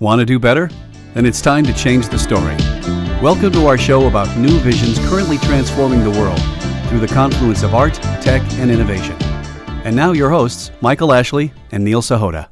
Want to do better? Then it's time to change the story. Welcome to our show about new visions currently transforming the world through the confluence of art, tech, and innovation. And now, your hosts, Michael Ashley and Neil Sahota.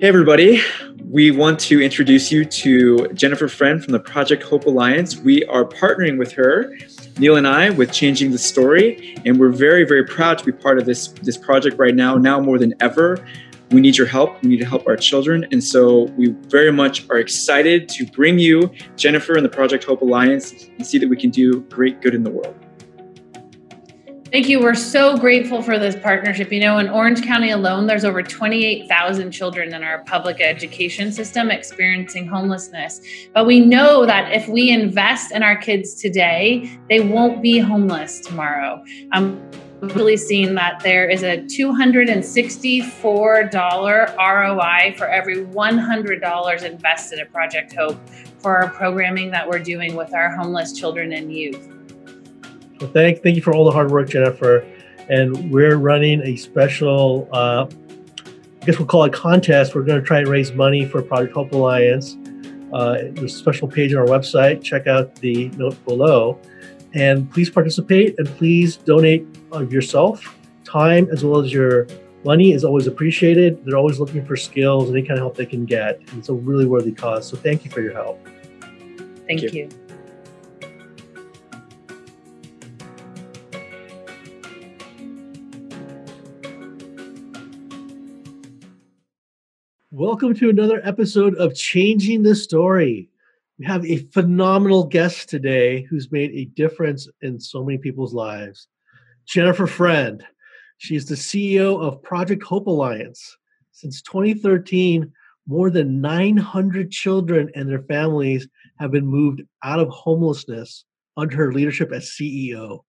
Hey, everybody. We want to introduce you to Jennifer Friend from the Project Hope Alliance. We are partnering with her, Neil and I, with Changing the Story, and we're very, very proud to be part of this, this project right now, now more than ever. We need your help. We need to help our children. And so we very much are excited to bring you Jennifer and the Project Hope Alliance and see that we can do great good in the world. Thank you. We're so grateful for this partnership. You know, in Orange County alone, there's over 28,000 children in our public education system experiencing homelessness. But we know that if we invest in our kids today, they won't be homeless tomorrow. Um, really seen that there is a $264 ROI for every $100 invested at Project Hope for our programming that we're doing with our homeless children and youth. Well, thank, thank you for all the hard work, Jennifer. And we're running a special, uh, I guess we'll call it contest. We're going to try and raise money for Project Hope Alliance. Uh, there's a special page on our website. Check out the note below. And please participate and please donate of yourself. Time as well as your money is always appreciated. They're always looking for skills, any kind of help they can get. And it's a really worthy cause. So thank you for your help. Thank, thank you. you. Welcome to another episode of Changing the Story. We have a phenomenal guest today who's made a difference in so many people's lives. Jennifer Friend. She's the CEO of Project Hope Alliance. Since 2013, more than 900 children and their families have been moved out of homelessness under her leadership as CEO.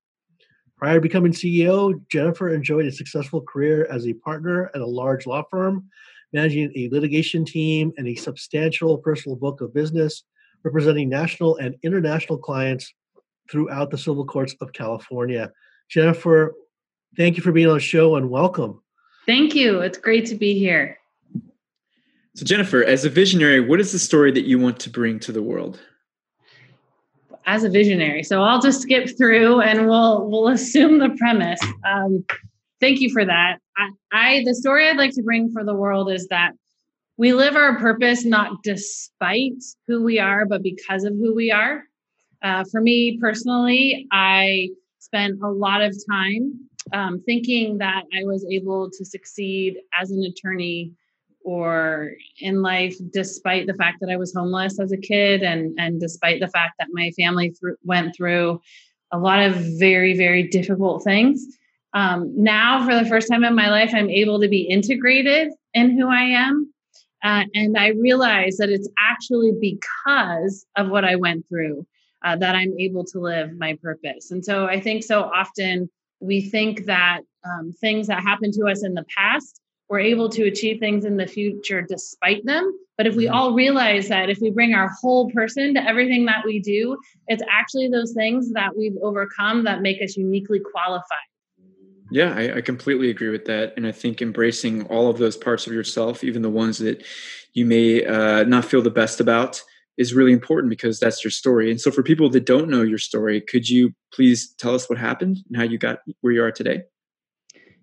Prior to becoming CEO, Jennifer enjoyed a successful career as a partner at a large law firm managing a litigation team and a substantial personal book of business representing national and international clients throughout the civil courts of California. Jennifer, thank you for being on the show and welcome. Thank you. It's great to be here. So, Jennifer, as a visionary, what is the story that you want to bring to the world? As a visionary, so I'll just skip through and we'll we'll assume the premise. Um, thank you for that. I, I the story I'd like to bring for the world is that we live our purpose not despite who we are, but because of who we are. Uh, for me personally, I spent a lot of time um, thinking that I was able to succeed as an attorney or in life despite the fact that I was homeless as a kid and and despite the fact that my family th- went through a lot of very very difficult things um, now, for the first time in my life, I'm able to be integrated in who I am. Uh, and I realize that it's actually because of what I went through uh, that I'm able to live my purpose. And so I think so often we think that um, things that happened to us in the past, we're able to achieve things in the future despite them. But if we mm-hmm. all realize that if we bring our whole person to everything that we do, it's actually those things that we've overcome that make us uniquely qualified yeah, I, I, completely agree with that. And I think embracing all of those parts of yourself, even the ones that you may uh, not feel the best about, is really important because that's your story. And so, for people that don't know your story, could you please tell us what happened and how you got where you are today?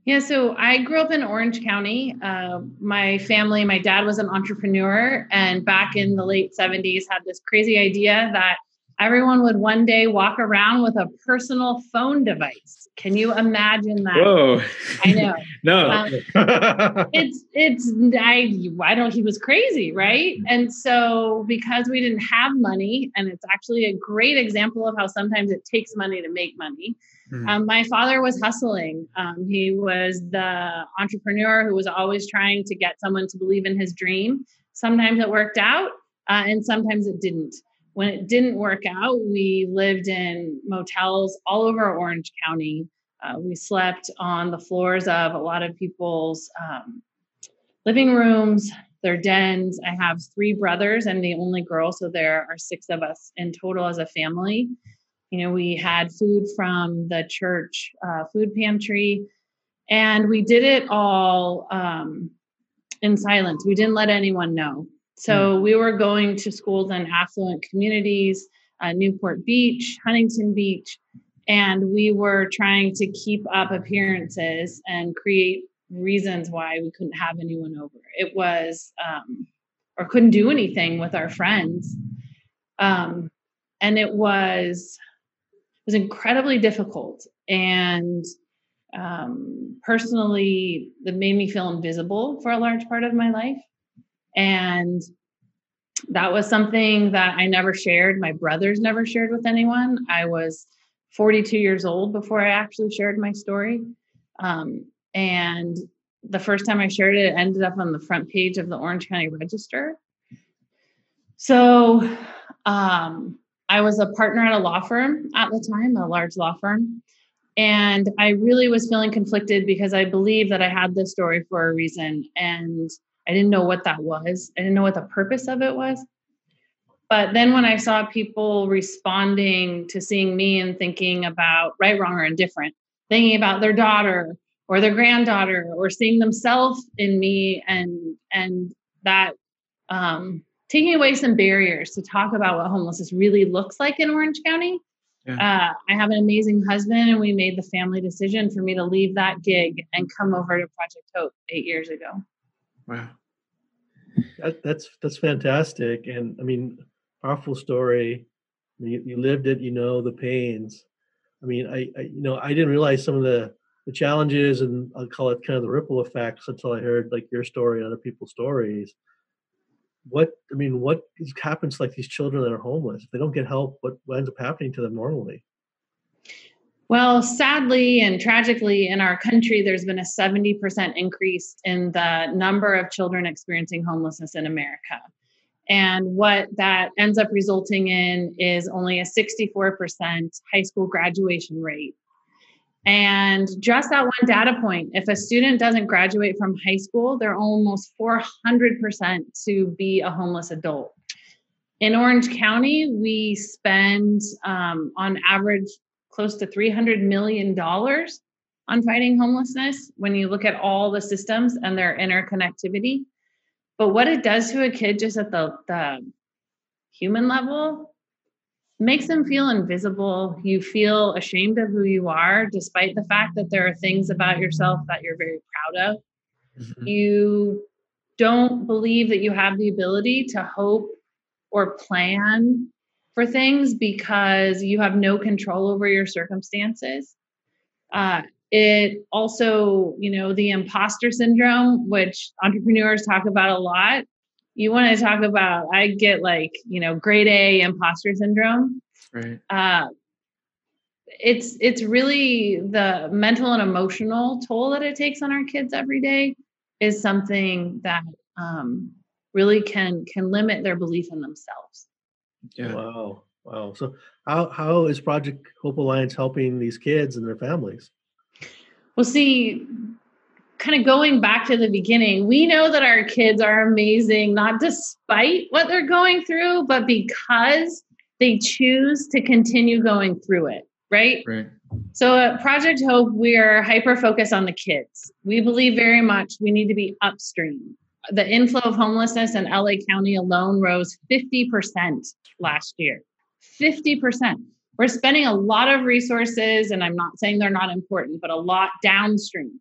Yeah, so I grew up in Orange County. Uh, my family, my dad was an entrepreneur, and back in the late 70s, had this crazy idea that everyone would one day walk around with a personal phone device. Can you imagine that? Whoa! I know. no, um, it's it's I I don't. He was crazy, right? And so because we didn't have money, and it's actually a great example of how sometimes it takes money to make money. Mm-hmm. Um, my father was hustling. Um, he was the entrepreneur who was always trying to get someone to believe in his dream. Sometimes it worked out, uh, and sometimes it didn't. When it didn't work out, we lived in motels all over Orange County. Uh, we slept on the floors of a lot of people's um, living rooms, their dens. I have three brothers. I'm the only girl, so there are six of us in total as a family. You know, we had food from the church uh, food pantry, And we did it all um, in silence. We didn't let anyone know. So mm. we were going to schools in affluent communities, uh, Newport Beach, Huntington Beach, and we were trying to keep up appearances and create reasons why we couldn't have anyone over. It was, um, or couldn't do anything with our friends. Um, and it was, it was incredibly difficult. And um, personally, that made me feel invisible for a large part of my life. And that was something that I never shared. My brothers never shared with anyone. I was 42 years old before I actually shared my story. Um, and the first time I shared it, it ended up on the front page of the Orange County Register. So um, I was a partner at a law firm at the time, a large law firm. And I really was feeling conflicted because I believed that I had this story for a reason. And I didn't know what that was. I didn't know what the purpose of it was. But then when I saw people responding to seeing me and thinking about right, wrong, or indifferent, thinking about their daughter or their granddaughter or seeing themselves in me and and that um, taking away some barriers to talk about what homelessness really looks like in Orange County. Yeah. Uh, I have an amazing husband, and we made the family decision for me to leave that gig and come over to Project Hope eight years ago. Wow, that, that's that's fantastic, and I mean, powerful story. You, you lived it, you know the pains. I mean, I, I you know I didn't realize some of the the challenges and I'll call it kind of the ripple effects until I heard like your story and other people's stories. What I mean, what happens like these children that are homeless? If they don't get help, what, what ends up happening to them normally? Well, sadly and tragically, in our country, there's been a 70% increase in the number of children experiencing homelessness in America. And what that ends up resulting in is only a 64% high school graduation rate and just that one data point, if a student doesn't graduate from high school, they're almost 400% to be a homeless adult. In Orange County, we spend um, on average close to $300 million on fighting homelessness when you look at all the systems and their interconnectivity. But what it does to a kid just at the, the human level makes them feel invisible. You feel ashamed of who you are, despite the fact that there are things about yourself that you're very proud of. Mm-hmm. You don't believe that you have the ability to hope or plan for things because you have no control over your circumstances. Uh, it also, you know, the imposter syndrome, which entrepreneurs talk about a lot, you want to talk about i get like you know grade a imposter syndrome. Right. Uh, it's it's really the mental and emotional toll that it takes on our kids every day is something that um, really can can limit their belief in themselves yeah wow wow so how how is project hope alliance helping these kids and their families well see kind of going back to the beginning, we know that our kids are amazing, not despite what they're going through, but because they choose to continue going through it, right? Right. So at Project Hope, we are hyper focused on the kids. We believe very much we need to be upstream. The inflow of homelessness in LA County alone rose 50% last year. 50%. We're spending a lot of resources, and I'm not saying they're not important, but a lot downstream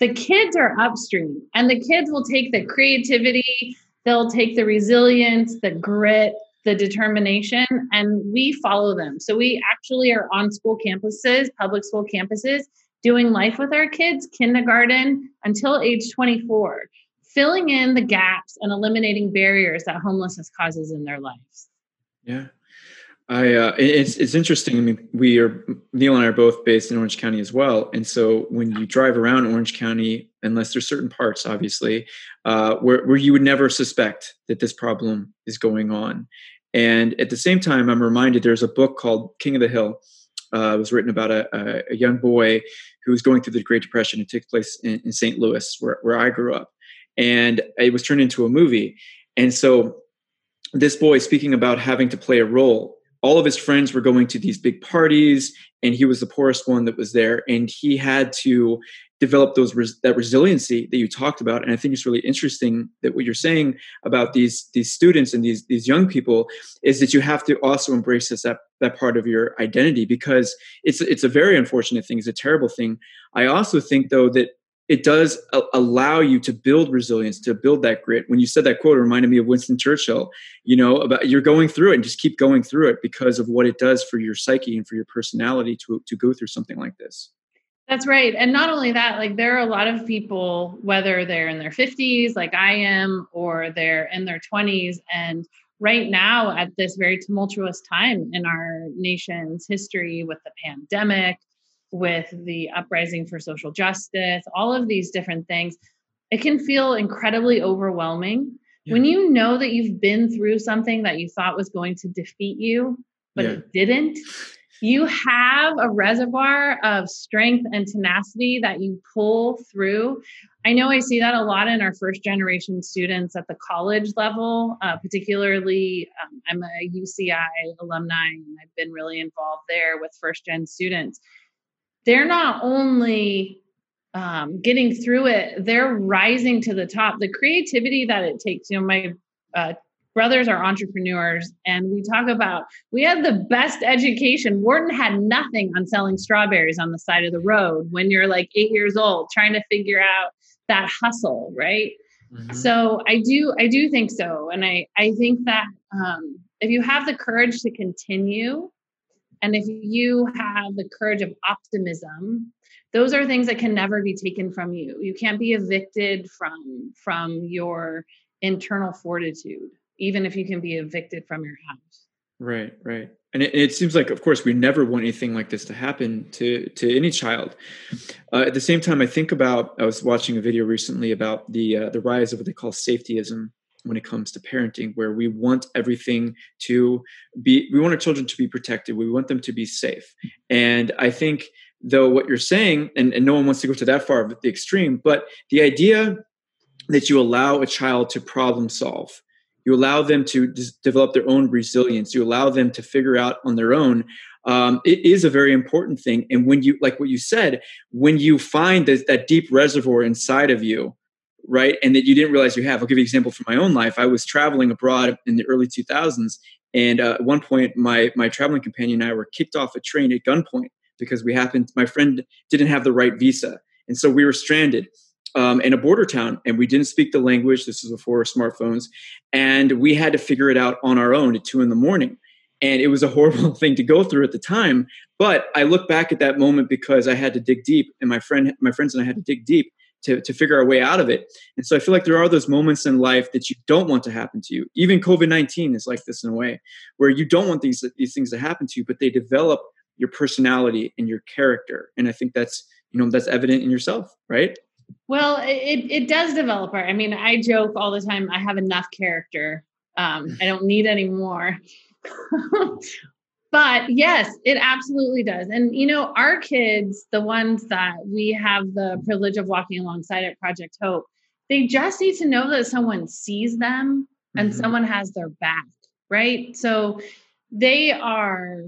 the kids are upstream and the kids will take the creativity they'll take the resilience the grit the determination and we follow them so we actually are on school campuses public school campuses doing life with our kids kindergarten until age 24 filling in the gaps and eliminating barriers that homelessness causes in their lives yeah I uh, it's it's interesting. I mean, we are Neil and I are both based in Orange County as well, and so when you drive around Orange County, unless there's certain parts, obviously, uh, where where you would never suspect that this problem is going on, and at the same time, I'm reminded there's a book called King of the Hill. Uh, it was written about a, a, young boy who was going through the Great Depression. It took place in, in St. Louis, where where I grew up, and it was turned into a movie. And so, this boy, speaking about having to play a role all of his friends were going to these big parties and he was the poorest one that was there and he had to develop those that resiliency that you talked about. And i think it's really interesting that what you're saying about these these students and these these young people is that you have to also embrace this that, that part of your identity because it's it's a very unfortunate thing. It's a terrible thing. I also think though that it does a- allow you to build resilience to build that grit when you said that quote it reminded me of winston churchill you know about you're going through it and just keep going through it because of what it does for your psyche and for your personality to to go through something like this that's right. And not only that, like there are a lot of people, whether they're in their 50s, like I am, or they're in their 20s. And right now, at this very tumultuous time in our nation's history with the pandemic, with the uprising for social justice, all of these different things, it can feel incredibly overwhelming. Yeah. When you know that you've been through something that you thought was going to defeat you, but yeah. it didn't, you have a reservoir of strength and tenacity that you pull through. I know I see that a lot in our first generation students at the college level, uh, particularly. Um, I'm a UCI alumni and I've been really involved there with first gen students. They're not only um, getting through it, they're rising to the top. The creativity that it takes, you know, my uh, brothers are entrepreneurs and we talk about we had the best education wharton had nothing on selling strawberries on the side of the road when you're like eight years old trying to figure out that hustle right mm-hmm. so i do i do think so and i i think that um, if you have the courage to continue and if you have the courage of optimism those are things that can never be taken from you you can't be evicted from from your internal fortitude even if you can be evicted from your house. Right, right. And it, it, seems like, of course, we never want anything like this to happen to to any child. Uh, at the same time, I think about. I was watching a video recently about the uh, the rise of what they call safetyism when it comes to parenting, where we want everything to be. We want our children to be protected. We want them to be safe. And I think, though, what you're saying, and, and no one wants to go to that far of the extreme, but the idea that you allow a child to problem solve you allow them to develop their own resilience you allow them to figure out on their own um, it is a very important thing and when you like what you said when you find that deep reservoir inside of you right and that you didn't realize you have i'll give you an example from my own life i was traveling abroad in the early 2000s and uh, at one point my my traveling companion and i were kicked off a train at gunpoint because we happened my friend didn't have the right visa and so we were stranded um, in a border town and we didn't speak the language. This was before smartphones. And we had to figure it out on our own at two in the morning. And it was a horrible thing to go through at the time. But I look back at that moment because I had to dig deep and my friend, my friends and I had to dig deep to, to figure our way out of it. And so I feel like there are those moments in life that you don't want to happen to you. Even COVID-19 is like this in a way where you don't want these, these things to happen to you, but they develop your personality and your character. And I think that's, you know, that's evident in yourself, right? Well, it, it does develop. I mean, I joke all the time, I have enough character. Um, I don't need any more. but yes, it absolutely does. And, you know, our kids, the ones that we have the privilege of walking alongside at Project Hope, they just need to know that someone sees them and mm-hmm. someone has their back, right? So they are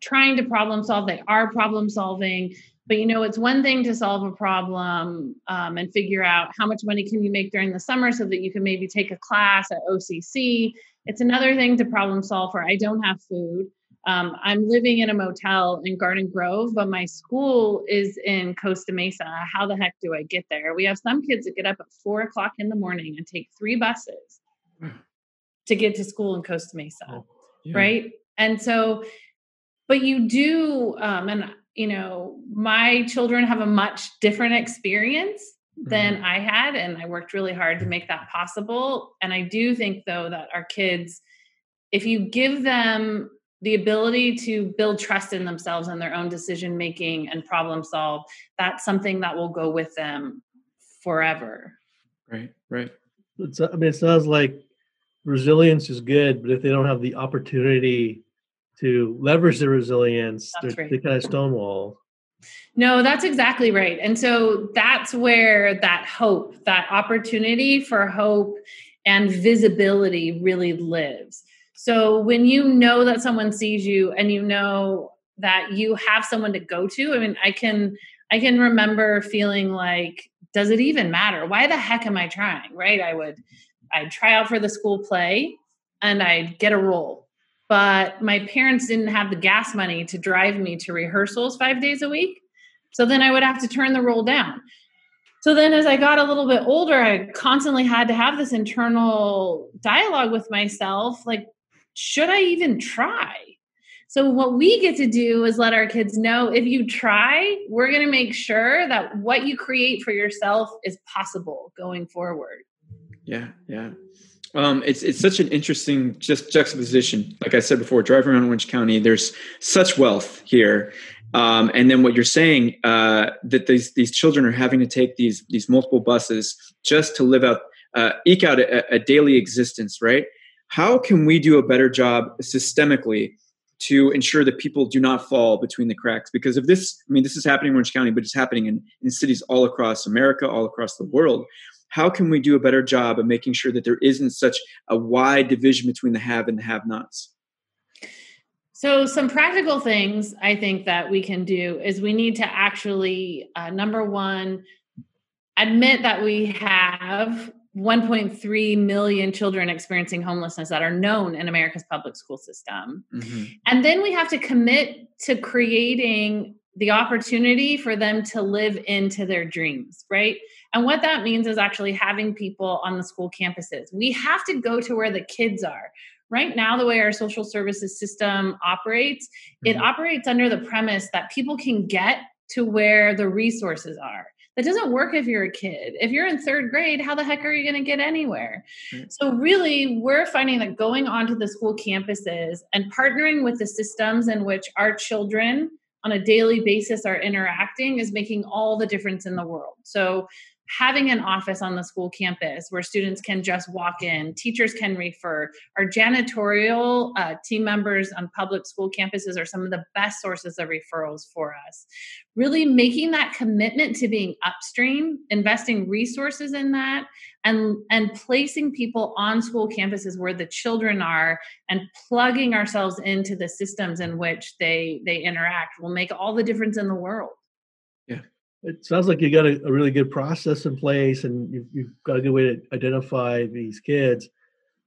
trying to problem solve, they are problem solving but you know it's one thing to solve a problem um, and figure out how much money can you make during the summer so that you can maybe take a class at occ it's another thing to problem solve for i don't have food um, i'm living in a motel in garden grove but my school is in costa mesa how the heck do i get there we have some kids that get up at four o'clock in the morning and take three buses to get to school in costa mesa oh, yeah. right and so but you do um, and you know, my children have a much different experience than mm-hmm. I had, and I worked really hard to make that possible. And I do think, though, that our kids, if you give them the ability to build trust in themselves and their own decision making and problem solve, that's something that will go with them forever. Right, right. It's, I mean, it sounds like resilience is good, but if they don't have the opportunity to leverage their resilience, they kind of stonewall. No, that's exactly right. And so that's where that hope, that opportunity for hope and visibility really lives. So when you know that someone sees you and you know that you have someone to go to, I mean, I can I can remember feeling like, does it even matter? Why the heck am I trying? Right? I would, I'd try out for the school play and I'd get a role. But my parents didn't have the gas money to drive me to rehearsals five days a week. So then I would have to turn the role down. So then as I got a little bit older, I constantly had to have this internal dialogue with myself like, should I even try? So, what we get to do is let our kids know if you try, we're going to make sure that what you create for yourself is possible going forward. Yeah, yeah. Um, it's it's such an interesting just juxtaposition. Like I said before, driving around Orange County, there's such wealth here, um, and then what you're saying uh, that these these children are having to take these these multiple buses just to live out uh, eke out a, a daily existence, right? How can we do a better job systemically to ensure that people do not fall between the cracks. Because if this, I mean, this is happening in Orange County, but it's happening in, in cities all across America, all across the world. How can we do a better job of making sure that there isn't such a wide division between the have and the have nots? So, some practical things I think that we can do is we need to actually, uh, number one, admit that we have 1.3 million children experiencing homelessness that are known in America's public school system. Mm-hmm. And then we have to commit to creating the opportunity for them to live into their dreams, right? And what that means is actually having people on the school campuses. We have to go to where the kids are. Right now, the way our social services system operates, mm-hmm. it operates under the premise that people can get to where the resources are. That doesn't work if you're a kid. If you're in third grade, how the heck are you going to get anywhere? Mm. So, really, we're finding that going onto the school campuses and partnering with the systems in which our children on a daily basis are interacting is making all the difference in the world. So, having an office on the school campus where students can just walk in, teachers can refer. Our janitorial uh, team members on public school campuses are some of the best sources of referrals for us. Really making that commitment to being upstream, investing resources in that, and, and placing people on school campuses where the children are and plugging ourselves into the systems in which they, they interact will make all the difference in the world. Yeah it sounds like you got a, a really good process in place and you've, you've, got a good way to identify these kids.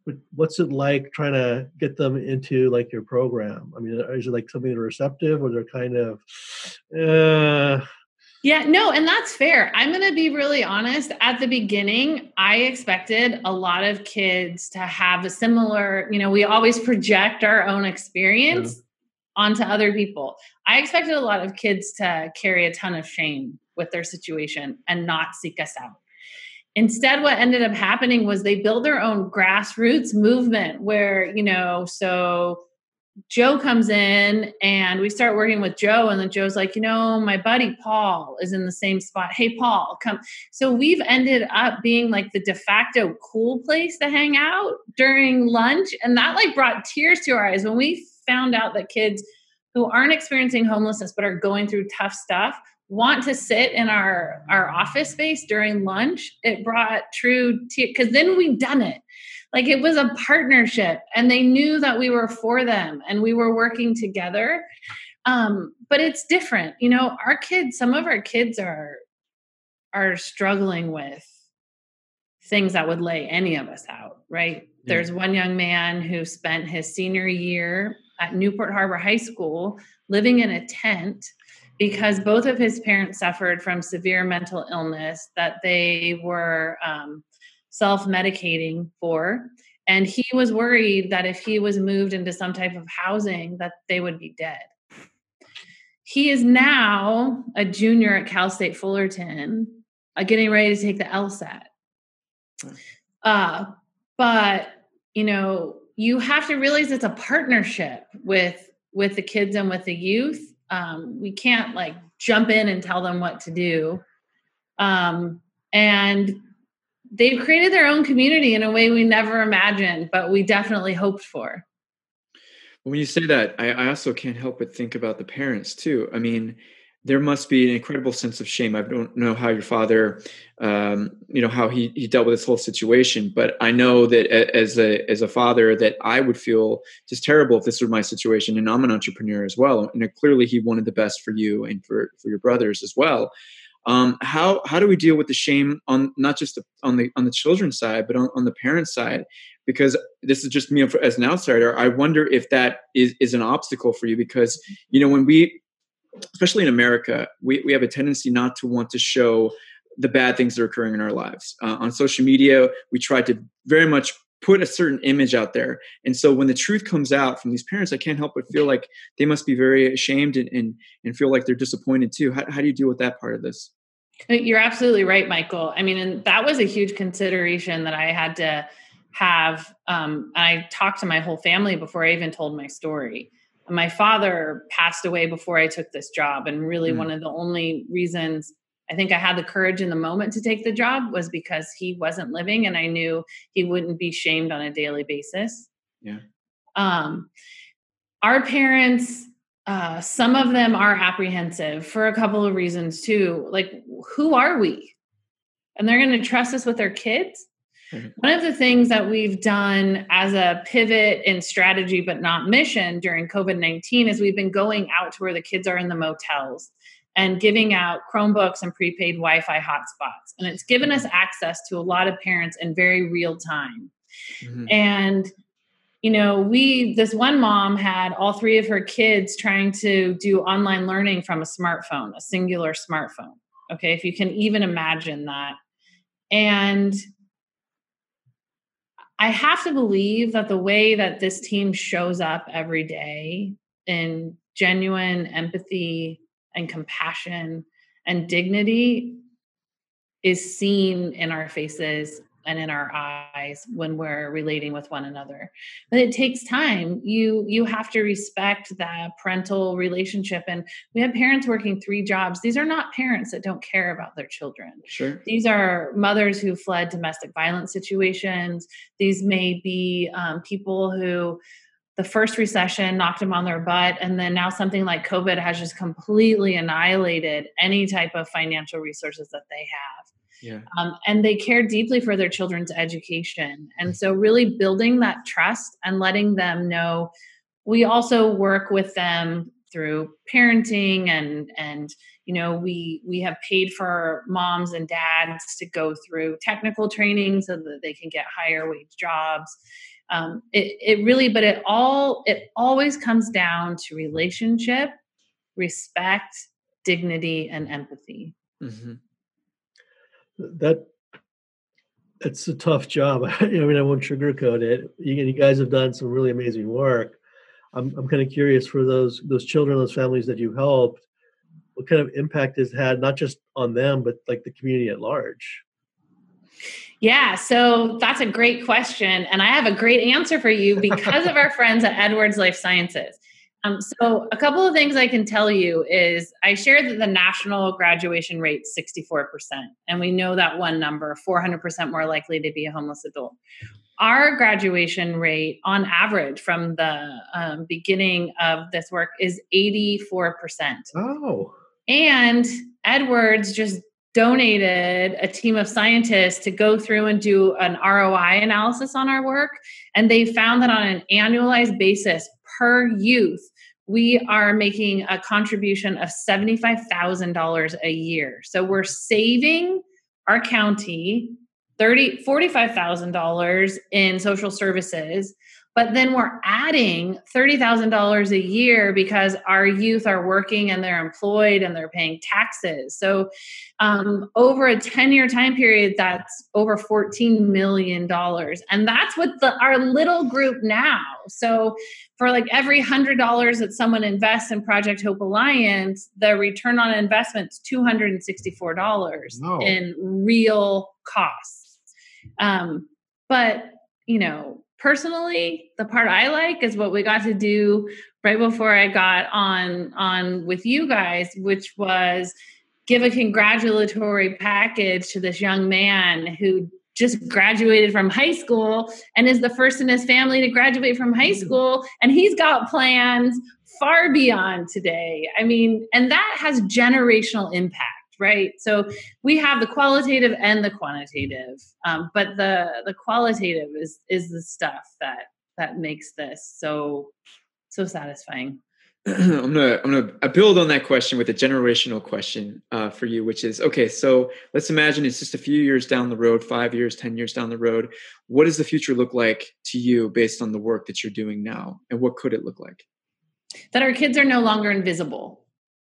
But what's it like trying to get them into like your program? I mean is it like something that are receptive or they're kind of uh... yeah no and that's fair. I'm going to be really honest. At the beginning i expected a lot of kids to have a similar you know we always project our own experience yeah. onto other people. I expected a lot of kids to carry a ton of shame with their situation and not seek us out. Instead, what ended up happening was they built their own grassroots movement where, you know, so Joe comes in and we start working with Joe, and then Joe's like, you know, my buddy Paul is in the same spot. Hey, Paul, come. So we've ended up being like the de facto cool place to hang out during lunch. And that like brought tears to our eyes when we found out that kids who aren't experiencing homelessness but are going through tough stuff want to sit in our our office space during lunch it brought true because then we done it. Like it was a partnership and they knew that we were for them and we were working together. Um but it's different you know our kids some of our kids are are struggling with things that would lay any of us out right? Yeah. there's one young man who spent his senior year at newport harbor high school living in a tent because both of his parents suffered from severe mental illness that they were um, self medicating for. And he was worried that if he was moved into some type of housing, that they would be dead. He is now a junior at Cal State Fullerton, uh, getting ready to take the LSAT. Uh, but you know, you have to realize it's a partnership with with the kids and with the youth um, we can't like jump in and tell them what to do. Um, and they've created their own community in a way we never imagined but we definitely hoped for. When you say that I, I also can't help but think about the parents too. I mean there must be an incredible sense of shame. I don't know how your father, um, you know, how he, he dealt with this whole situation, but I know that as a as a father, that I would feel just terrible if this were my situation. And I'm an entrepreneur as well, and clearly he wanted the best for you and for for your brothers as well. Um, how how do we deal with the shame on not just the, on the on the children's side, but on, on the parents' side? Because this is just me as an outsider. I wonder if that is is an obstacle for you because you know when we especially in America, we, we have a tendency not to want to show the bad things that are occurring in our lives. Uh, on social media, we try to very much put a certain image out there. And so when the truth comes out from these parents, I can't help but feel like they must be very ashamed and, and, and feel like they're disappointed too. How, how do you deal with that part of this? Uh, you're absolutely right, Michael. I mean, and that was a huge consideration that I had to have. Um, I talked to my whole family before I even told my story my father passed away before I took this job. And really, mm. one of the only reasons I think I had the courage in the moment to take the job was because he wasn't living and I knew he wouldn't be shamed on a daily basis. Yeah. Um, our parents, uh, some of them are apprehensive for a couple of reasons too. Like, who are we? And they're going to trust us with their kids. Mm-hmm. One of the things that we've done as a pivot in strategy, but not mission during COVID 19 is we've been going out to where the kids are in the motels and giving out Chromebooks and prepaid Wi Fi hotspots. And it's given us access to a lot of parents in very real time. Mm-hmm. And you know, we, this one mom had all three of her kids trying to do online learning from a smartphone, a singular smartphone. Okay, if you can even imagine that. And I have to believe that the way that this team shows up every day in genuine empathy and compassion and dignity is seen in our faces and in our eyes when we're relating with one another. But it takes time. You you have to respect that parental relationship and we have parents working three jobs. These are not parents that don't care about their children. Sure. These are mothers who fled domestic violence situations. These may be um, people who the first recession knocked them on their butt and then now something like covid has just completely annihilated any type of financial resources that they have yeah. Um, and they care deeply for their children's education. And so, really building that trust and letting them know we also work with them through parenting and and you know we we have paid for moms and dads to go through technical training so that they can get higher wage jobs um, it, it really but it all it always comes down to relationship respect dignity and empathy mm-hmm that it's a tough job. I mean, I won't sugarcoat it. You, guys have done some really amazing work. I'm, I'm kind of curious for those those children, those families that you helped, what kind of impact has had not just on them, but like the community at large. Yeah, so that's a great question, and I have a great answer for you because of our friends at Edwards Life Sciences. Um, so, a couple of things I can tell you is I shared that the national graduation rate 64%, and we know that one number 400% more likely to be a homeless adult. Our graduation rate on average from the um, beginning of this work is 84%. Oh. And Edwards just donated a team of scientists to go through and do an ROI analysis on our work. And they found that on an annualized basis per youth, we are making a contribution of $75,000 a year. So we're saving our county 30 $45,000 in social services but then we're adding $30,000 a year because our youth are working and they're employed and they're paying taxes. So, um, over a 10 year time period, that's over $14 million. And that's what the, our little group now. So, for like every $100 that someone invests in Project Hope Alliance, the return on investment is $264 no. in real costs. Um, but, you know, personally the part i like is what we got to do right before i got on on with you guys which was give a congratulatory package to this young man who just graduated from high school and is the first in his family to graduate from high mm-hmm. school and he's got plans far beyond today. I mean, and that has generational impact, right? So we have the qualitative and the quantitative, um, but the the qualitative is is the stuff that that makes this so so satisfying. I'm gonna I'm gonna build on that question with a generational question uh, for you, which is okay. So let's imagine it's just a few years down the road, five years, ten years down the road. What does the future look like to you based on the work that you're doing now, and what could it look like? That our kids are no longer invisible.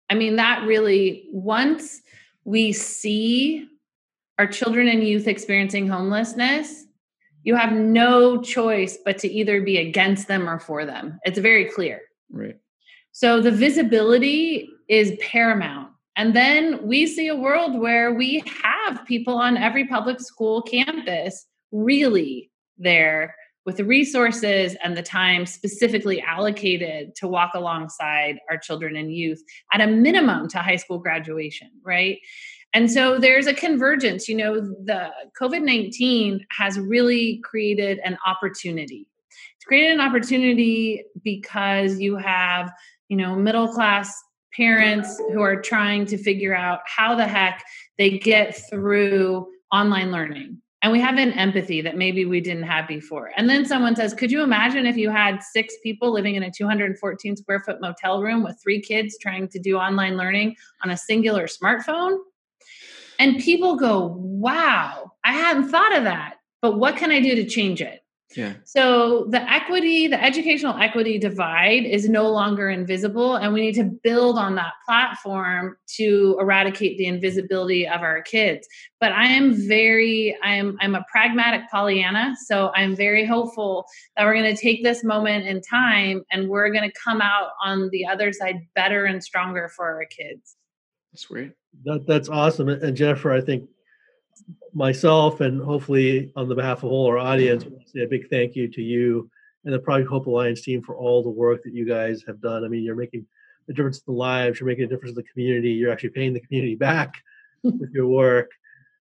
I mean, that really once we see our children and youth experiencing homelessness, you have no choice but to either be against them or for them. It's very clear. Right so the visibility is paramount. And then we see a world where we have people on every public school campus really there with the resources and the time specifically allocated to walk alongside our children and youth at a minimum to high school graduation, right? And so there's a convergence. You know, the COVID 19 has really created an opportunity. It's created an opportunity because you have you know, middle class parents who are trying to figure out how the heck they get through online learning. And we have an empathy that maybe we didn't have before. And then someone says, Could you imagine if you had six people living in a 214 square foot motel room with three kids trying to do online learning on a singular smartphone? And people go, Wow, I hadn't thought of that. But what can I do to change it? Yeah. So the equity, the educational equity divide is no longer invisible, and we need to build on that platform to eradicate the invisibility of our kids. But I am very, I'm I'm a pragmatic Pollyanna, so I'm very hopeful that we're going to take this moment in time and we're going to come out on the other side better and stronger for our kids. That's great. That that's awesome. And Jennifer, I think myself and hopefully on the behalf of all our audience, say a big thank you to you and the Project Hope Alliance team for all the work that you guys have done. I mean, you're making a difference in the lives, you're making a difference in the community, you're actually paying the community back with your work.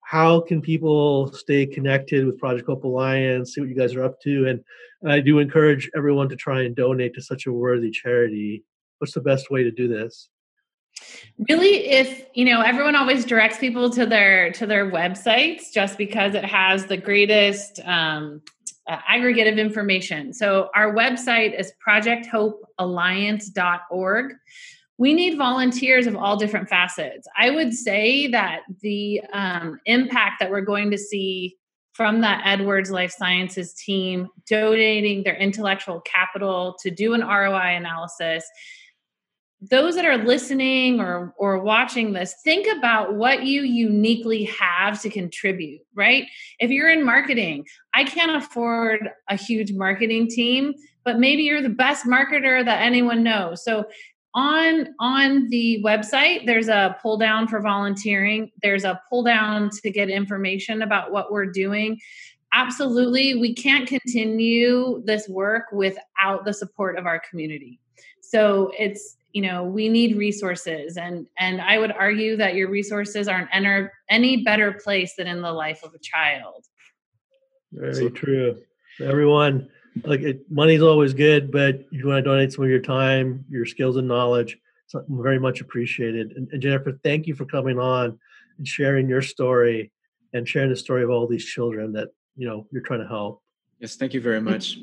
How can people stay connected with Project Hope Alliance, see what you guys are up to? And, and I do encourage everyone to try and donate to such a worthy charity. What's the best way to do this? Really if you know everyone always directs people to their to their websites just because it has the greatest um, uh, aggregate of information. So our website is projecthopealliance.org we need volunteers of all different facets. I would say that the um, impact that we're going to see from that edwards life sciences team donating their intellectual capital to do an roi analysis those that are listening or or watching this think about what you uniquely have to contribute right? If you're in marketing i can't afford a huge marketing team but maybe you're the best marketer that anyone knows. So on on the website there's a pull down for volunteering. There's a pull down to get information about what we're doing. Absolutely we can't continue this work without the support of our community. So it's you know we need resources. And and i would argue that your resources aren't enter any better place than in the life of a child. Very so, true. Everyone like it, money's always good but you want to donate some of your time your skills and knowledge something very much appreciated. And, and jennifer thank you for coming on and sharing your story and sharing the story of all these children that you know you're trying to help. Yes thank you very much.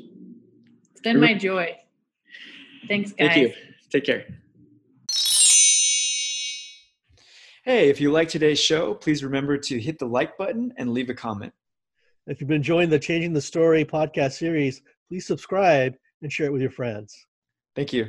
It's been my joy. Thanks guys thank you Take care. Hey, if you like today's show, please remember to hit the like button and leave a comment. If you've been enjoying the Changing the Story podcast series, please subscribe and share it with your friends. Thank you.